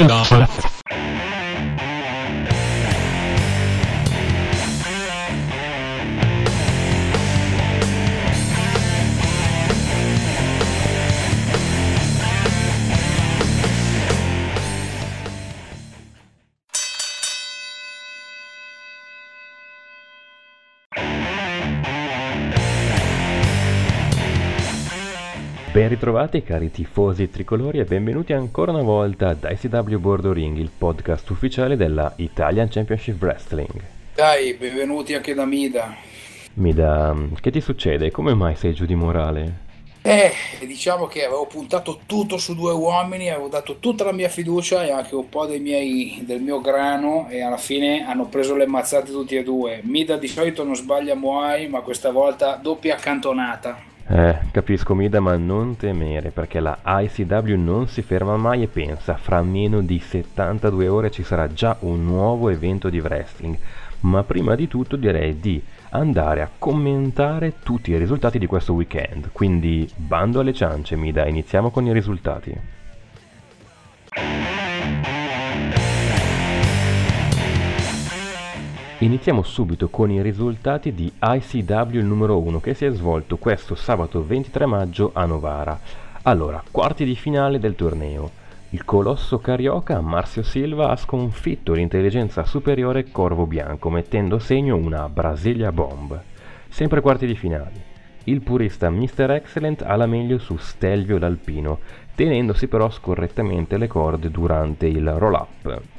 No. Ben ritrovati cari tifosi tricolori e benvenuti ancora una volta ad ICW Bordo Ring, il podcast ufficiale della Italian Championship Wrestling. Dai, benvenuti anche da Mida. Mida, che ti succede? Come mai sei giù di morale? Eh, diciamo che avevo puntato tutto su due uomini, avevo dato tutta la mia fiducia e anche un po' miei, del mio grano e alla fine hanno preso le mazzate tutti e due. Mida di solito non sbaglia mai, ma questa volta doppia accantonata. Eh, capisco Mida, ma non temere, perché la ICW non si ferma mai e pensa, fra meno di 72 ore ci sarà già un nuovo evento di wrestling. Ma prima di tutto direi di andare a commentare tutti i risultati di questo weekend. Quindi bando alle ciance, Mida, iniziamo con i risultati. Iniziamo subito con i risultati di ICW numero 1 che si è svolto questo sabato 23 maggio a Novara. Allora, quarti di finale del torneo. Il colosso carioca Marcio Silva ha sconfitto l'intelligenza superiore Corvo Bianco mettendo segno una Brasilia Bomb. Sempre quarti di finale. Il purista Mr. Excellent ha la meglio su Stelvio l'Alpino, tenendosi però scorrettamente le corde durante il roll-up.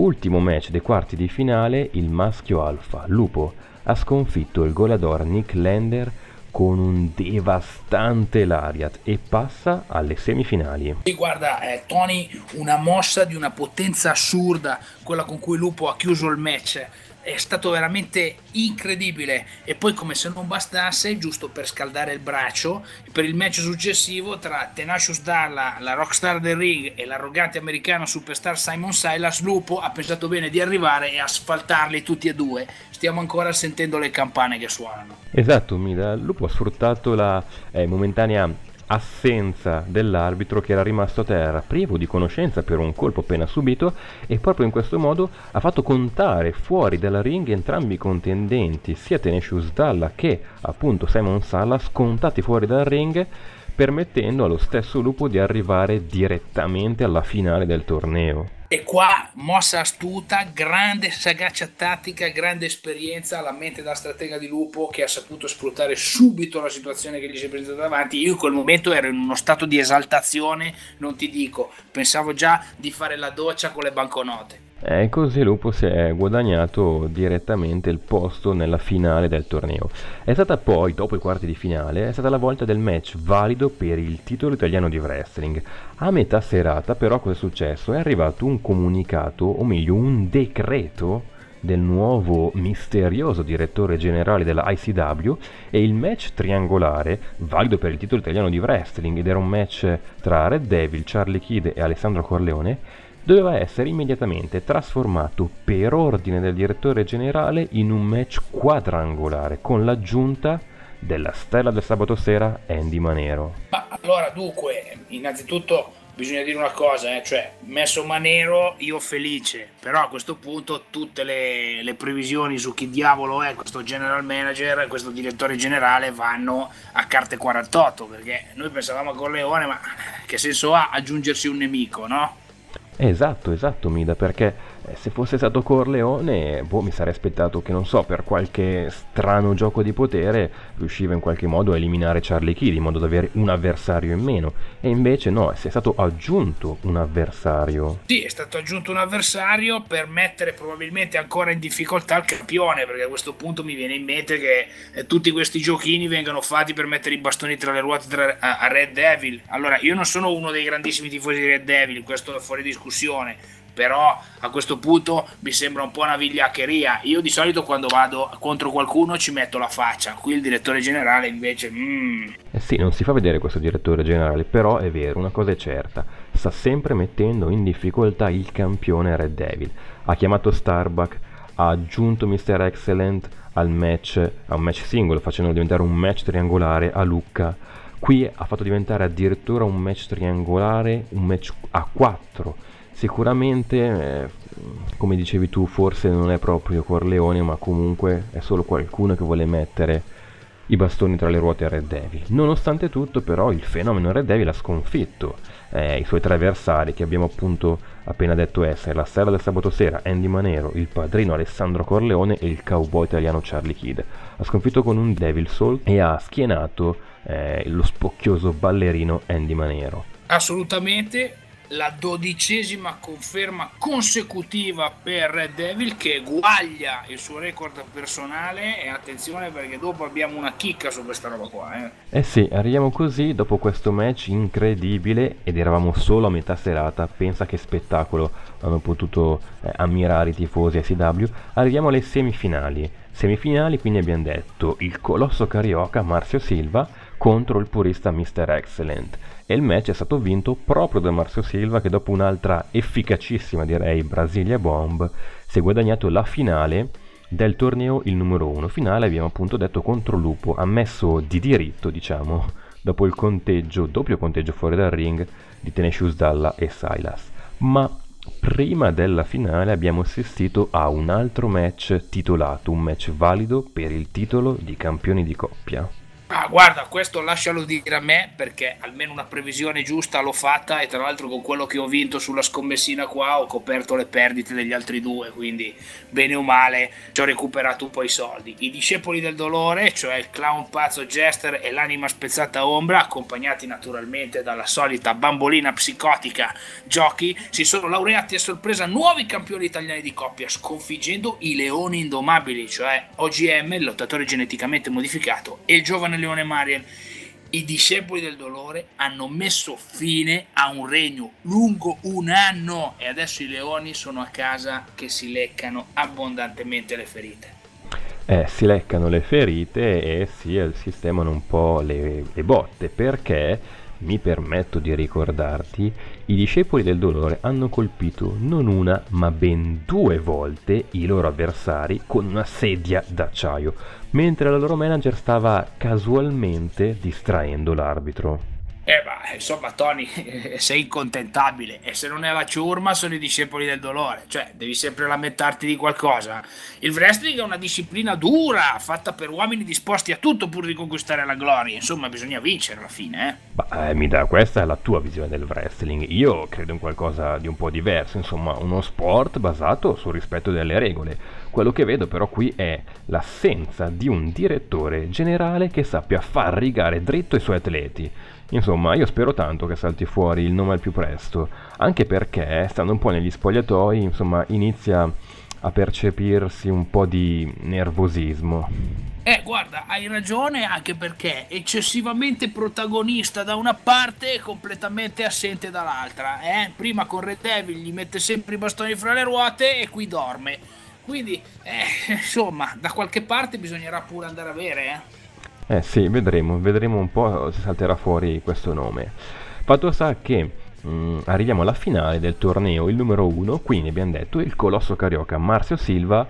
Ultimo match dei quarti di finale, il maschio alfa, Lupo, ha sconfitto il goleador Nick Lander con un devastante Lariat e passa alle semifinali. Guarda, eh, Tony, una mossa di una potenza assurda, quella con cui Lupo ha chiuso il match è stato veramente incredibile. E poi come se non bastasse giusto per scaldare il braccio per il match successivo tra Tenacious Darla la rockstar del ring e l'arrogante americano superstar Simon Silas Lupo ha pensato bene di arrivare e asfaltarli tutti e due. Stiamo ancora sentendo le campane che suonano. Esatto Mida Lupo ha sfruttato la eh, momentanea assenza dell'arbitro che era rimasto a terra, privo di conoscenza per un colpo appena subito, e proprio in questo modo ha fatto contare fuori dalla ring entrambi i contendenti, sia Tenacious Dalla che appunto Simon Salas, contati fuori dal ring, permettendo allo stesso lupo di arrivare direttamente alla finale del torneo. E qua mossa astuta, grande sagacia tattica, grande esperienza, la mente da stratega di Lupo che ha saputo sfruttare subito la situazione che gli si è presentata davanti. Io in quel momento ero in uno stato di esaltazione, non ti dico, pensavo già di fare la doccia con le banconote. E così Lupo si è guadagnato direttamente il posto nella finale del torneo. È stata poi, dopo i quarti di finale, è stata la volta del match valido per il titolo italiano di wrestling. A metà serata però cosa è successo? È arrivato un comunicato, o meglio un decreto del nuovo misterioso direttore generale della ICW e il match triangolare valido per il titolo italiano di wrestling ed era un match tra Red Devil, Charlie Kidd e Alessandro Corleone doveva essere immediatamente trasformato per ordine del direttore generale in un match quadrangolare con l'aggiunta della stella del sabato sera Andy Manero. Ma allora dunque, innanzitutto bisogna dire una cosa, eh, cioè messo Manero io felice, però a questo punto tutte le, le, previsioni su chi diavolo è questo general manager, questo direttore generale vanno a carte 48, perché noi pensavamo a Corleone, ma che senso ha aggiungersi un nemico, no? Esatto, esatto Mida, perché se fosse stato Corleone, boh, mi sarei aspettato che, non so, per qualche strano gioco di potere riusciva in qualche modo a eliminare Charlie Kidd in modo da avere un avversario in meno. E invece no, è stato aggiunto un avversario. Sì, è stato aggiunto un avversario per mettere probabilmente ancora in difficoltà il campione, perché a questo punto mi viene in mente che eh, tutti questi giochini vengano fatti per mettere i bastoni tra le ruote a Red Devil. Allora, io non sono uno dei grandissimi tifosi di Red Devil, questo è fuori discussione però a questo punto mi sembra un po' una vigliaccheria. Io di solito quando vado contro qualcuno ci metto la faccia, qui il direttore generale invece... Mm. Eh sì, non si fa vedere questo direttore generale, però è vero, una cosa è certa, sta sempre mettendo in difficoltà il campione Red Devil. Ha chiamato Starbuck, ha aggiunto Mr. Excellent al match, a un match singolo, facendolo diventare un match triangolare a Lucca Qui ha fatto diventare addirittura un match triangolare, un match a 4. Sicuramente, eh, come dicevi tu, forse non è proprio Corleone, ma comunque è solo qualcuno che vuole mettere i bastoni tra le ruote a Red Devil. Nonostante tutto, però, il fenomeno Red Devil ha sconfitto eh, i suoi tre avversari che abbiamo appunto appena detto essere la sera del sabato sera Andy Manero, il padrino Alessandro Corleone e il cowboy italiano Charlie Kidd. Ha sconfitto con un Devil Soul e ha schienato eh, lo spocchioso ballerino Andy Manero. Assolutamente, la dodicesima conferma consecutiva per Red Devil che eguaglia il suo record personale. E attenzione perché dopo abbiamo una chicca su questa roba qua eh, eh sì, arriviamo così dopo questo match incredibile ed eravamo solo a metà serata pensa che spettacolo hanno potuto eh, ammirare i tifosi SW arriviamo alle semifinali. Semifinali quindi abbiamo detto il colosso carioca Marzio Silva contro il purista Mr. Excellent e il match è stato vinto proprio da Marcio Silva che dopo un'altra efficacissima direi Brasilia Bomb si è guadagnato la finale del torneo il numero uno finale abbiamo appunto detto contro Lupo ammesso di diritto diciamo dopo il conteggio doppio conteggio fuori dal ring di Tenacious Dalla e Silas ma prima della finale abbiamo assistito a un altro match titolato un match valido per il titolo di campioni di coppia Ah, guarda, questo lascialo dire a me perché almeno una previsione giusta l'ho fatta e tra l'altro con quello che ho vinto sulla scommessina qua ho coperto le perdite degli altri due, quindi bene o male ci ho recuperato un po' i soldi. I discepoli del dolore, cioè il clown pazzo Jester e l'anima spezzata ombra, accompagnati naturalmente dalla solita bambolina psicotica Giochi, si sono laureati a sorpresa nuovi campioni italiani di coppia, sconfiggendo i leoni indomabili, cioè OGM, il lottatore geneticamente modificato, e il giovane Leone Mariel, i discepoli del dolore hanno messo fine a un regno lungo un anno e adesso i leoni sono a casa che si leccano abbondantemente le ferite. Eh, si leccano le ferite e si sistemano un po' le, le botte. Perché mi permetto di ricordarti, i discepoli del dolore hanno colpito non una ma ben due volte i loro avversari con una sedia d'acciaio, mentre la loro manager stava casualmente distraendo l'arbitro. Eh, ma insomma, Tony, sei incontentabile e se non è la ciurma sono i discepoli del dolore, cioè devi sempre lamentarti di qualcosa. Il wrestling è una disciplina dura, fatta per uomini disposti a tutto pur di conquistare la gloria, insomma, bisogna vincere alla fine, eh. Bah, eh, mi dà, questa è la tua visione del wrestling. Io credo in qualcosa di un po' diverso, insomma, uno sport basato sul rispetto delle regole. Quello che vedo però qui è l'assenza di un direttore generale che sappia far rigare dritto i suoi atleti. Insomma, io spero tanto che salti fuori il nome al più presto, anche perché, stando un po' negli spogliatoi, insomma, inizia a percepirsi un po' di nervosismo. Eh, guarda, hai ragione anche perché eccessivamente protagonista da una parte e completamente assente dall'altra. Eh? Prima con Red Devil gli mette sempre i bastoni fra le ruote e qui dorme. Quindi, eh, insomma, da qualche parte bisognerà pure andare a avere, eh. Eh sì, vedremo, vedremo un po' se salterà fuori questo nome. Fatto sta che mh, mm, arriviamo alla finale del torneo, il numero uno, quindi abbiamo detto il colosso carioca Marzio Silva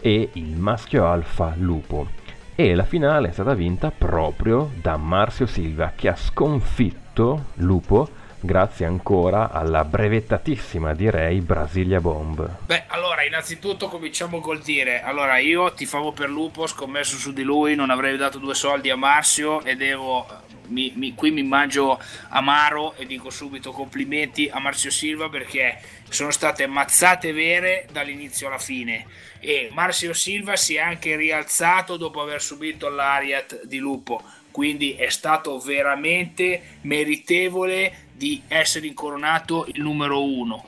e il maschio alfa Lupo. E la finale è stata vinta proprio da Marzio Silva che ha sconfitto Lupo grazie ancora alla brevettatissima, direi, Brasilia Bomb. Beh, allora, innanzitutto cominciamo col dire, allora io ti favo per Lupo, scommesso su di lui, non avrei dato due soldi a Marzio e devo... Mi, mi, qui mi mangio amaro e dico subito complimenti a Marzio Silva perché sono state mazzate vere dall'inizio alla fine e Marzio Silva si è anche rialzato dopo aver subito l'Ariat di Lupo quindi è stato veramente meritevole di essere incoronato il numero uno.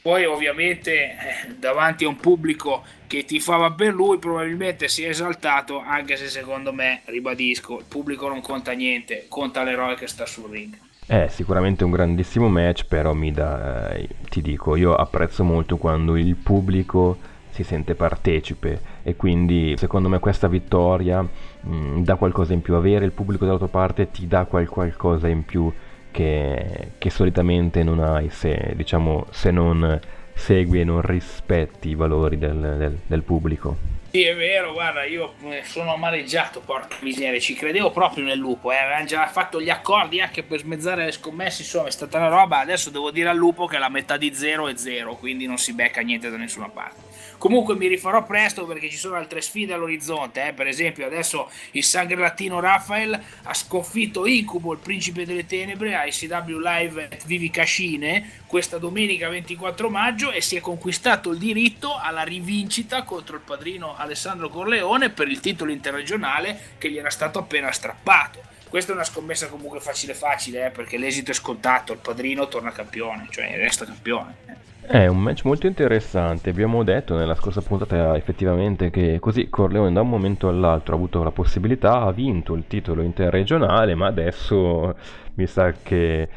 Poi ovviamente eh, davanti a un pubblico che tifava per lui probabilmente si è esaltato, anche se secondo me, ribadisco, il pubblico non conta niente, conta l'eroe che sta sul ring. È sicuramente un grandissimo match, però mi da, eh, ti dico, io apprezzo molto quando il pubblico si sente partecipe e quindi secondo me questa vittoria mh, mm, dà qualcosa in più, avere il pubblico dalla tua parte ti dà qual- qualcosa in più che, che solitamente non hai se, diciamo, se non segui e non rispetti i valori del, del, del pubblico. Sì, è vero, guarda, io eh, sono amareggiato, porca miseria, ci credevo proprio nel lupo, eh. avevano già fatto gli accordi anche per smezzare le scommesse, insomma è stata una roba, adesso devo dire al lupo che la metà di zero è zero, quindi non si becca niente da nessuna parte. Comunque mi rifarò presto perché ci sono altre sfide all'orizzonte. Eh? Per esempio, adesso il Sangre Latino Rafael ha sconfitto Incubo, il principe delle tenebre, a ICW Live at Vivi Cascine questa domenica 24 maggio e si è conquistato il diritto alla rivincita contro il padrino Alessandro Corleone per il titolo interregionale che gli era stato appena strappato. Questa è una scommessa comunque facile facile, eh, perché l'esito è scontato, il padrino torna campione, cioè resta campione. È un match molto interessante, abbiamo detto nella scorsa puntata effettivamente che così Corleone da un momento all'altro ha avuto la possibilità, ha vinto il titolo interregionale, ma adesso mi sa che eh,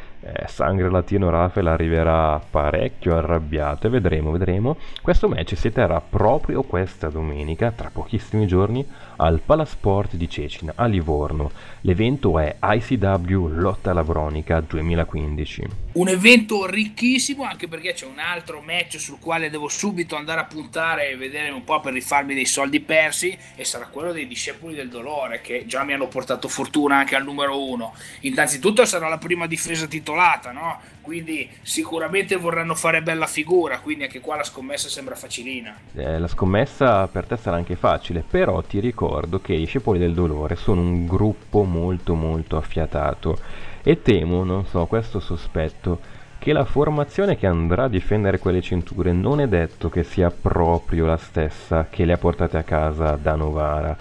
Sangre Latino Rafael arriverà parecchio arrabbiato e vedremo, vedremo. Questo match si terrà proprio questa domenica, tra pochissimi giorni, al Palasport di Cecina, a Livorno. L'evento è ICW Lotta Lavronica 2015. Un evento ricchissimo anche perché c'è un altro match sul quale devo subito andare a puntare e vedere un po' per rifarmi dei soldi persi e sarà quello dei discepoli del dolore che già mi hanno portato fortuna anche al numero uno. Innanzitutto sarà la prima difesa titolata, no? Quindi sicuramente vorranno fare bella figura, quindi anche qua la scommessa sembra facilina. Eh, la scommessa per te sarà anche facile, però ti ricordo che i Discepoli del Dolore sono un gruppo molto molto affiatato e temo, non so, questo sospetto, che la formazione che andrà a difendere quelle cinture non è detto che sia proprio la stessa che le ha portate a casa da Novara.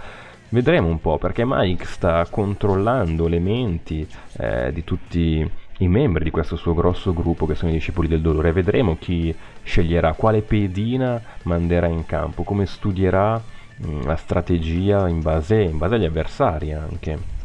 Vedremo un po' perché Mike sta controllando le menti eh, di tutti i membri di questo suo grosso gruppo che sono i discepoli del dolore. Vedremo chi sceglierà, quale pedina manderà in campo, come studierà mh, mm, la strategia in base, in base agli avversari anche.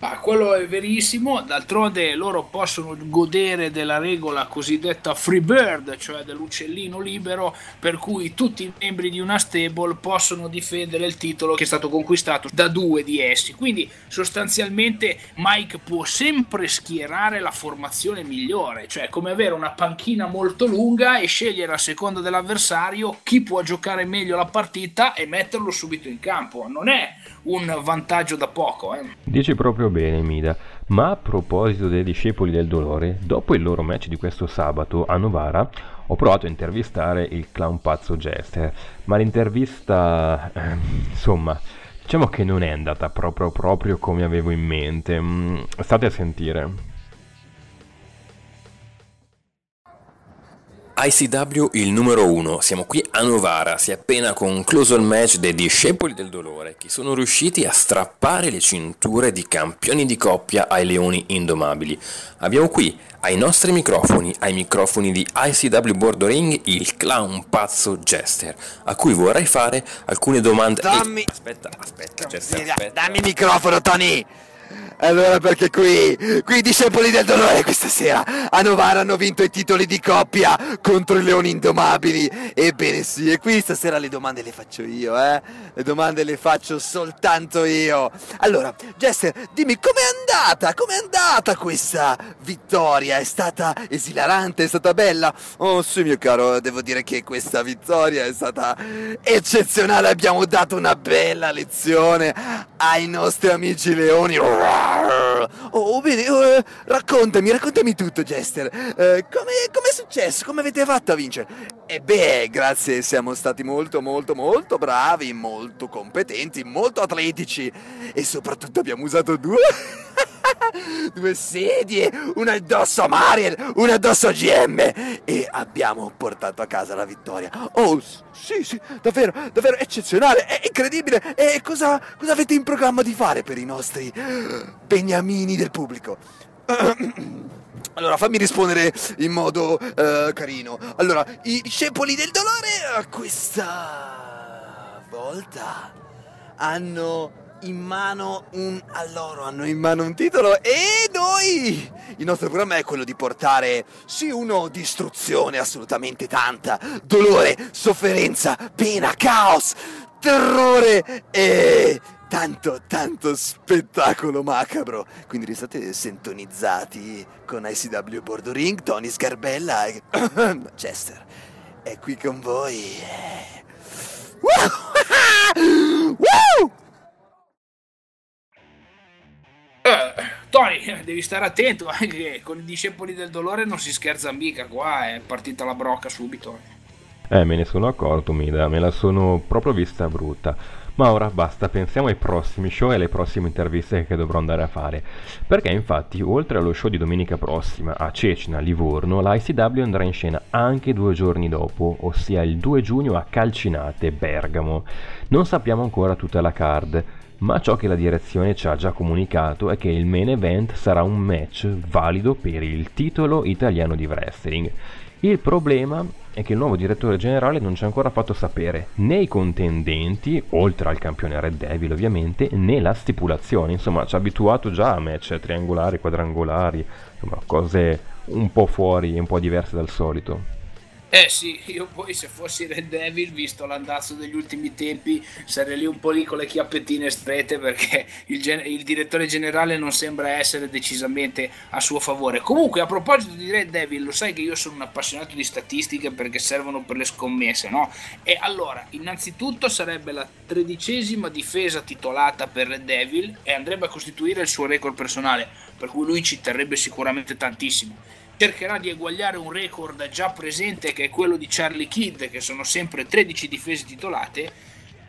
Ah, quello è verissimo, d'altronde loro possono godere della regola cosiddetta free bird, cioè dell'uccellino libero, per cui tutti i membri di una stable possono difendere il titolo che è stato conquistato da due di essi. Quindi sostanzialmente Mike può sempre schierare la formazione migliore, cioè come avere una panchina molto lunga e scegliere a seconda dell'avversario chi può giocare meglio la partita e metterlo subito in campo. Non è un vantaggio da poco. Eh. Dici proprio bene, Mida. Ma a proposito dei discepoli del dolore, dopo il loro match di questo sabato a Novara, ho provato a intervistare il clown pazzo Jester, ma l'intervista, eh, insomma, diciamo che non è andata proprio, proprio come avevo in mente. Mm, state a sentire. ICW il numero 1, siamo qui a Novara, si è appena concluso il match dei discepoli del dolore che sono riusciti a strappare le cinture di campioni di coppia ai leoni indomabili. Abbiamo qui ai nostri microfoni, ai microfoni di ICW Bordering, il clown pazzo Jester, a cui vorrei fare alcune domande. Dammi... Aspetta, aspetta, Jester, aspetta. Dammi il microfono, Tony! Allora perché qui, qui i discepoli del dolore questa sera a Novara hanno vinto i titoli di coppia contro i leoni indomabili. Ebbene sì, e qui stasera le domande le faccio io, eh? Le domande le faccio soltanto io. Allora, Jester, dimmi com'è andata? Com'è andata questa vittoria? È stata esilarante? È stata bella? Oh sì mio caro, devo dire che questa vittoria è stata eccezionale. Abbiamo dato una bella lezione ai nostri amici leoni. Oh, bene, oh, raccontami, raccontami tutto, Jester. Eh, come è successo? Come avete fatto a vincere? E beh, grazie, siamo stati molto, molto, molto bravi, molto competenti, molto atletici e soprattutto abbiamo usato due... due sedie, una addosso a Mariel, una addosso a GM e abbiamo portato a casa la vittoria. Oh, sì, sì, davvero, davvero eccezionale, è incredibile. E cosa, cosa avete in programma di fare per i nostri beniamini del pubblico? Allora, fammi rispondere in modo uh, carino. Allora, i discepoli del dolore questa volta hanno in mano un a loro hanno in mano un titolo e noi il nostro programma è quello di portare sì uno distruzione assolutamente tanta dolore sofferenza pena caos terrore e tanto tanto spettacolo macabro. Quindi restate sintonizzati con ICW Bordo Ring Tony Scarbella e Chester. È qui con voi. Eh, Tony, devi stare attento anche con i discepoli del dolore non si scherza mica, qua è partita la brocca subito. Eh, me ne sono accorto, Mida, me la sono proprio vista brutta. Ma ora basta, pensiamo ai prossimi show e alle prossime interviste che dovrò andare a fare. Perché infatti, oltre allo show di domenica prossima a Cecina, Livorno, la ICW andrà in scena anche due giorni dopo, ossia il 2 giugno a Calcinate, Bergamo. Non sappiamo ancora tutta la card, ma ciò che la direzione ci ha già comunicato è che il main event sarà un match valido per il titolo italiano di wrestling. Il problema è che il nuovo direttore generale non ci ha ancora fatto sapere né i contendenti, oltre al campione Red Devil ovviamente, né la stipulazione. Insomma, ci ha abituato già a match triangolari, quadrangolari, insomma, cose un po' fuori, un po' diverse dal solito. Eh sì, io poi se fossi Red Devil, visto l'andazzo degli ultimi tempi, sarei lì un po' lì con le chiappettine strette perché il, gen- il, direttore generale non sembra essere decisamente a suo favore. Comunque, a proposito di Red Devil, lo sai che io sono un appassionato di statistiche perché servono per le scommesse, no? E allora, innanzitutto sarebbe la tredicesima difesa titolata per Red Devil e andrebbe a costituire il suo record personale, per cui lui ci terrebbe sicuramente tantissimo cercherà di eguagliare un record già presente che è quello di Charlie Kidd, che sono sempre 13 difese titolate.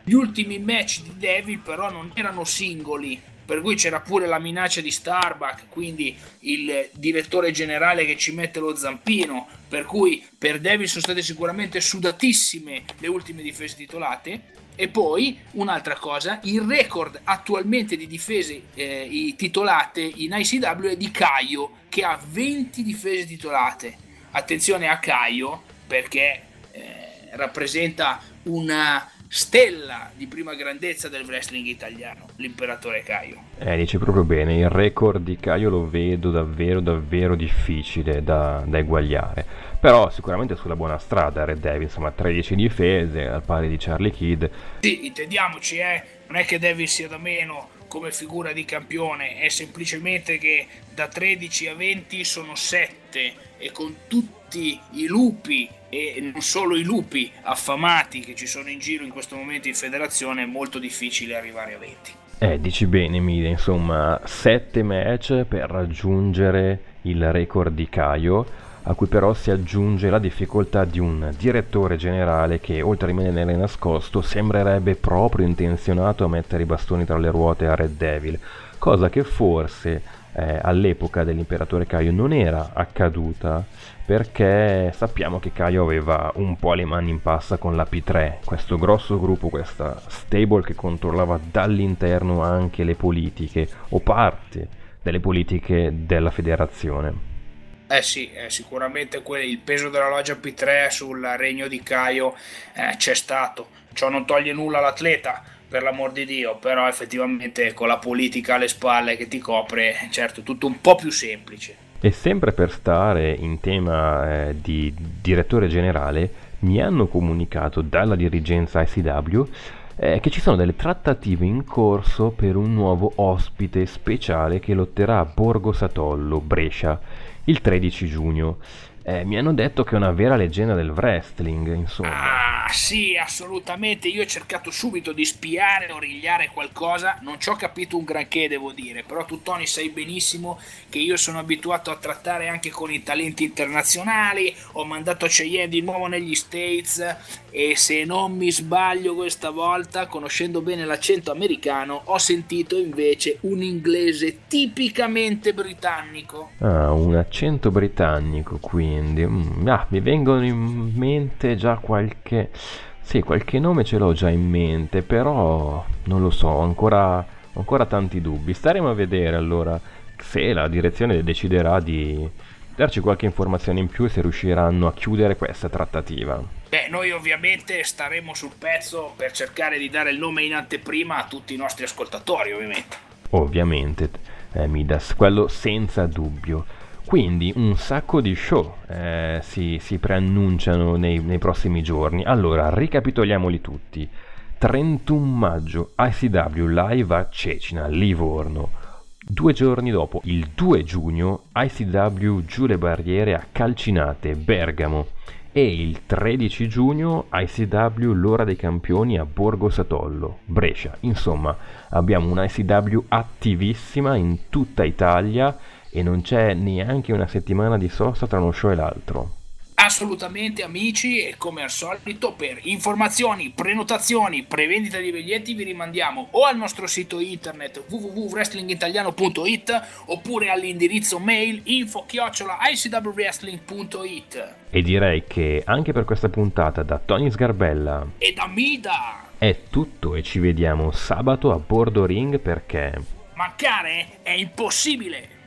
Gli ultimi match di Devil però non erano singoli, per cui c'era pure la minaccia di Starbuck, quindi il direttore generale che ci mette lo zampino, per cui per Devil sono state sicuramente sudatissime le ultime difese titolate. E poi un'altra cosa, il record attualmente di difese eh, titolate in ICW è di Caio, che ha 20 difese titolate. Attenzione a Caio perché eh, rappresenta una stella di prima grandezza del wrestling italiano, l'imperatore Caio. Eh, dice proprio bene, il record di Caio lo vedo davvero davvero difficile da, da eguagliare. Però sicuramente sulla buona strada Red Devil, insomma 13 difese al pari di Charlie Kidd. Sì, intendiamoci, eh, non è che Devil sia da meno come figura di campione, è semplicemente che da 13 a 20 sono 7 e con tutti i lupi e non solo i lupi affamati che ci sono in giro in questo momento in federazione è molto difficile arrivare a 20. Eh, dici bene Mide, insomma, 7 match per raggiungere il record di Caio a cui però si aggiunge la difficoltà di un direttore generale che, oltre a rimanere nascosto, sembrerebbe proprio intenzionato a mettere i bastoni tra le ruote a Red Devil, cosa che forse eh, all'epoca dell'imperatore Caio non era accaduta perché sappiamo che Caio aveva un po' le mani in passa con la P3, questo grosso gruppo, questa stable che controllava dall'interno anche le politiche o parte delle politiche della federazione. Eh sì, eh, sicuramente que- il peso della loggia P3 sul regno di Caio eh, c'è stato. Ciò non toglie nulla all'atleta, per l'amor di Dio, però effettivamente con la politica alle spalle che ti copre, certo, tutto un po' più semplice. E sempre per stare in tema eh, di direttore generale, mi hanno comunicato dalla dirigenza ICW eh, che ci sono delle trattative in corso per un nuovo ospite speciale che lotterà a Borgo Satollo, Brescia il 13 giugno. Eh, mi hanno detto che è una vera leggenda del wrestling, insomma. Ah, sì, assolutamente. Io ho cercato subito di spiare, origliare qualcosa. Non ci ho capito un granché, devo dire. Però tu, Tony, sai benissimo che io sono abituato a trattare anche con i talenti internazionali. Ho mandato Cheyenne di nuovo negli States. E se non mi sbaglio questa volta, conoscendo bene l'accento americano, ho sentito invece un inglese tipicamente britannico. Ah, un accento britannico, quindi mm, ah, mi vengono in mente già qualche sì qualche nome ce l'ho già in mente però non lo so ho ancora, ancora tanti dubbi staremo a vedere allora se la direzione deciderà di darci qualche informazione in più e se riusciranno a chiudere questa trattativa Beh, noi ovviamente staremo sul pezzo per cercare di dare il nome in anteprima a tutti i nostri ascoltatori, ovviamente. Ovviamente, eh, Midas, quello senza dubbio. Quindi un sacco di show eh, si, si, preannunciano nei, nei prossimi giorni. Allora, ricapitoliamoli tutti. 31 maggio ICW live a Cecina, Livorno. Due giorni dopo, il 2 giugno, ICW giù le barriere a Calcinate, Bergamo e il 13 giugno ICW l'ora dei campioni a Borgo Satollo, Brescia. Insomma, abbiamo una ICW attivissima in tutta Italia e non c'è neanche una settimana di sosta tra uno show e l'altro. Assolutamente amici e come al solito per informazioni, prenotazioni, prevendita di biglietti vi rimandiamo o al nostro sito internet www.wrestlingitaliano.it oppure all'indirizzo mail info-icwwrestling.it E direi che anche per questa puntata da Tony Sgarbella e da Mida è tutto e ci vediamo sabato a bordo ring perché mancare è impossibile!